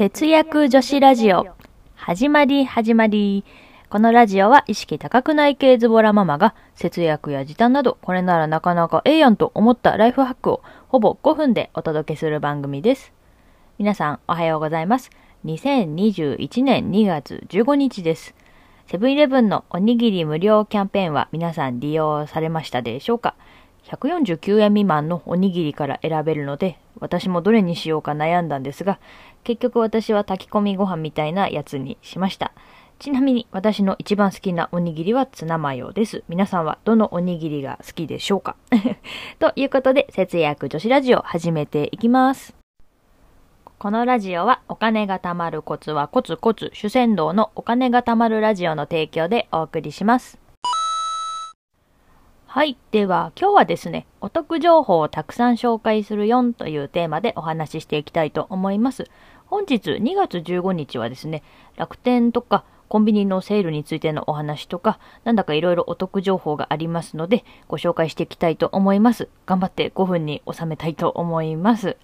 節約女子ラジオ。始まり始まり。このラジオは意識高くない系ズボラママが節約や時短などこれならなかなかええやんと思ったライフハックをほぼ5分でお届けする番組です。皆さんおはようございます。2021年2月15日です。セブンイレブンのおにぎり無料キャンペーンは皆さん利用されましたでしょうか？149円未満のおにぎりから選べるので、私もどれにしようか悩んだんですが、結局私は炊き込みご飯みたいなやつにしました。ちなみに私の一番好きなおにぎりはツナマヨです。皆さんはどのおにぎりが好きでしょうか？ということで、節約女子ラジオ始めていきます。このラジオはお金が貯まるコツはコツコツ主戦道のお金が貯まるラジオの提供でお送りします。はい。では、今日はですね、お得情報をたくさん紹介するよんというテーマでお話ししていきたいと思います。本日2月15日はですね、楽天とかコンビニのセールについてのお話とか、なんだかいろいろお得情報がありますので、ご紹介していきたいと思います。頑張って5分に収めたいと思います。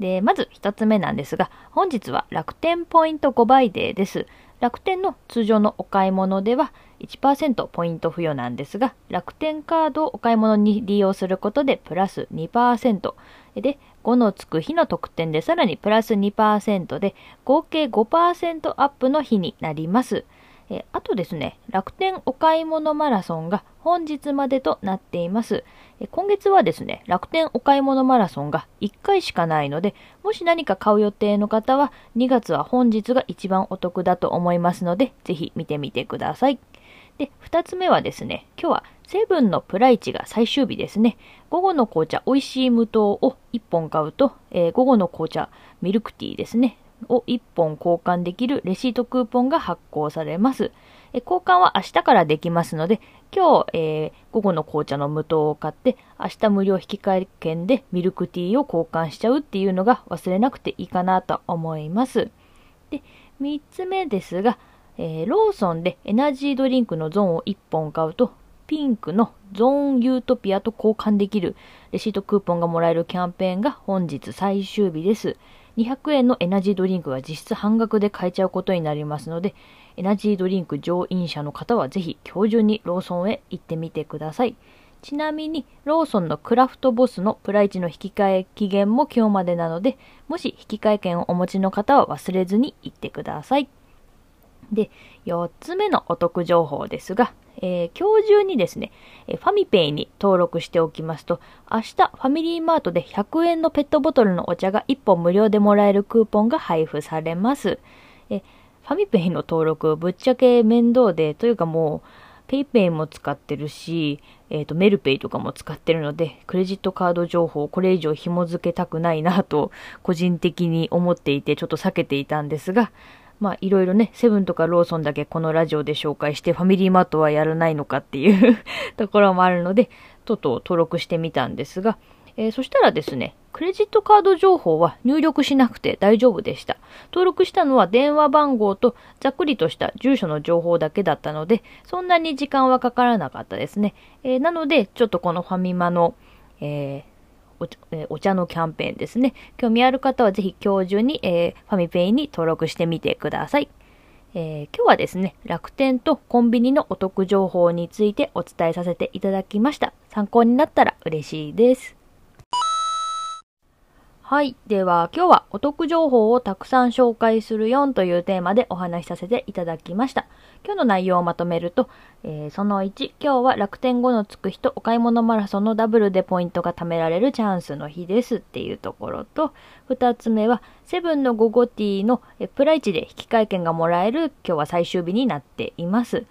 で、まず一つ目なんですが、本日は楽天ポイント5倍デーです。楽天の通常のお買い物では1%ポイント付与なんですが、楽天カードをお買い物に利用することでプラス2%。で、5のつく日の特典でさらにプラス2%で、合計5%アップの日になります。えあとですね、楽天お買い物マラソンが本日までとなっています。え今月はですね、楽天お買い物マラソンが1回しかないので、もし何か買う予定の方は、2月は本日が一番お得だと思いますので、ぜひ見てみてください。で、2つ目はですね、今日はセブンのプライチが最終日ですね。午後の紅茶、美味しい無糖を1本買うと、えー午後の紅茶、ミルクティーですね。を1本交換できるレシートクーポンが発行されます。え交換は明日からできますので、今日、えー午後の紅茶の無糖を買って、明日無料引換券でミルクティーを交換しちゃうっていうのが忘れなくていいかなと思います。で、3つ目ですが、えーローソンでエナジードリンクのゾーンを1本買うと、ピンクのゾーンユートピアと交換できるレシートクーポンがもらえるキャンペーンが本日最終日です。200円のエナジードリンクが実質半額で買えちゃうことになりますので、エナジードリンク上飲者の方はぜひ今日中にローソンへ行ってみてください。ちなみに、ローソンのクラフトボスのプライチの引き換え期限も今日までなので、もし引き換え券をお持ちの方は忘れずに行ってください。で、4つ目のお得情報ですが、えー今日中にですね、えファミペイに登録しておきますと、明日ファミリーマートで100円のペットボトルのお茶が1本無料でもらえるクーポンが配布されます。えファミペイの登録、ぶっちゃけ面倒で、というかもう、ペイペイも使ってるし、えっ、と、メルペイとかも使ってるので、クレジットカード情報をこれ以上紐付けたくないなと、個人的に思っていて、ちょっと避けていたんですが、まあ、いろいろね、セブンとかローソンだけこのラジオで紹介して、ファミリーマートはやらないのかっていう ところもあるので、とうと登録してみたんですが、えーそしたらですね、クレジットカード情報は入力しなくて大丈夫でした。登録したのは電話番号とざっくりとした住所の情報だけだったので、そんなに時間はかからなかったですね。えーなので、ちょっとこのファミマの、えーおお茶のキャンペーンですね。興味ある方はぜひ今日中に、えファミペイに登録してみてください。えー今日はですね、楽天とコンビニのお得情報についてお伝えさせていただきました。参考になったら嬉しいです。はい。では、今日はお得情報をたくさん紹介するよというテーマでお話しさせていただきました。今日の内容をまとめると、えーその1、今日は楽天5のつく日とお買い物マラソンのダブルでポイントが貯められるチャンスの日ですっていうところと、2つ目は、セブンの午後ティーのプライチで引換券がもらえる今日は最終日になっています。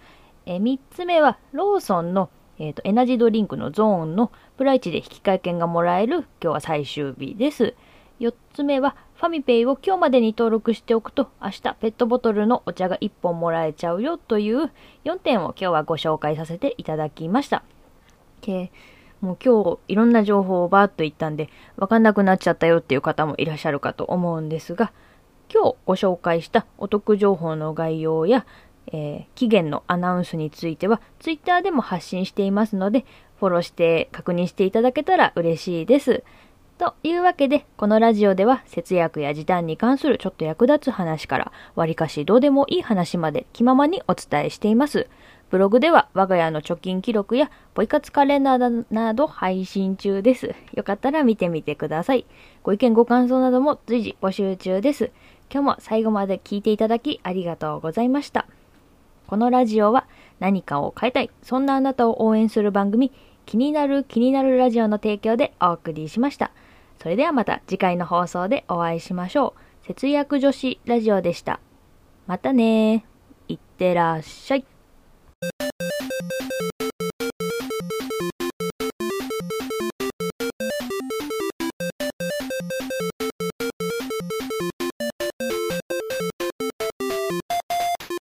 え3つ目は、ローソンのえーとエナジードリンクのゾーンのプライチで引換券がもらえる今日は最終日です。4つ目は、ファミペイを今日までに登録しておくと、明日ペットボトルのお茶が1本もらえちゃうよという4点を今日はご紹介させていただきました。でもう今日いろんな情報をバーッと言ったんで、わかんなくなっちゃったよっていう方もいらっしゃるかと思うんですが、今日ご紹介したお得情報の概要や、えー期限のアナウンスについては、ツイッターでも発信していますので、フォローして確認していただけたら嬉しいです。というわけで、このラジオでは節約や時短に関するちょっと役立つ話から、わりかしどうでもいい話まで気ままにお伝えしています。ブログでは我が家の貯金記録やポイ活カレンダーなど配信中です。よかったら見てみてください。ご意見ご感想なども随時募集中です。今日も最後まで聞いていただきありがとうございました。このラジオは何かを変えたい、そんなあなたを応援する番組、気になる気になるラジオの提供でお送りしました。それではまた次回の放送でお会いしましょう。節約女子ラジオでした。またねいってらっしゃい。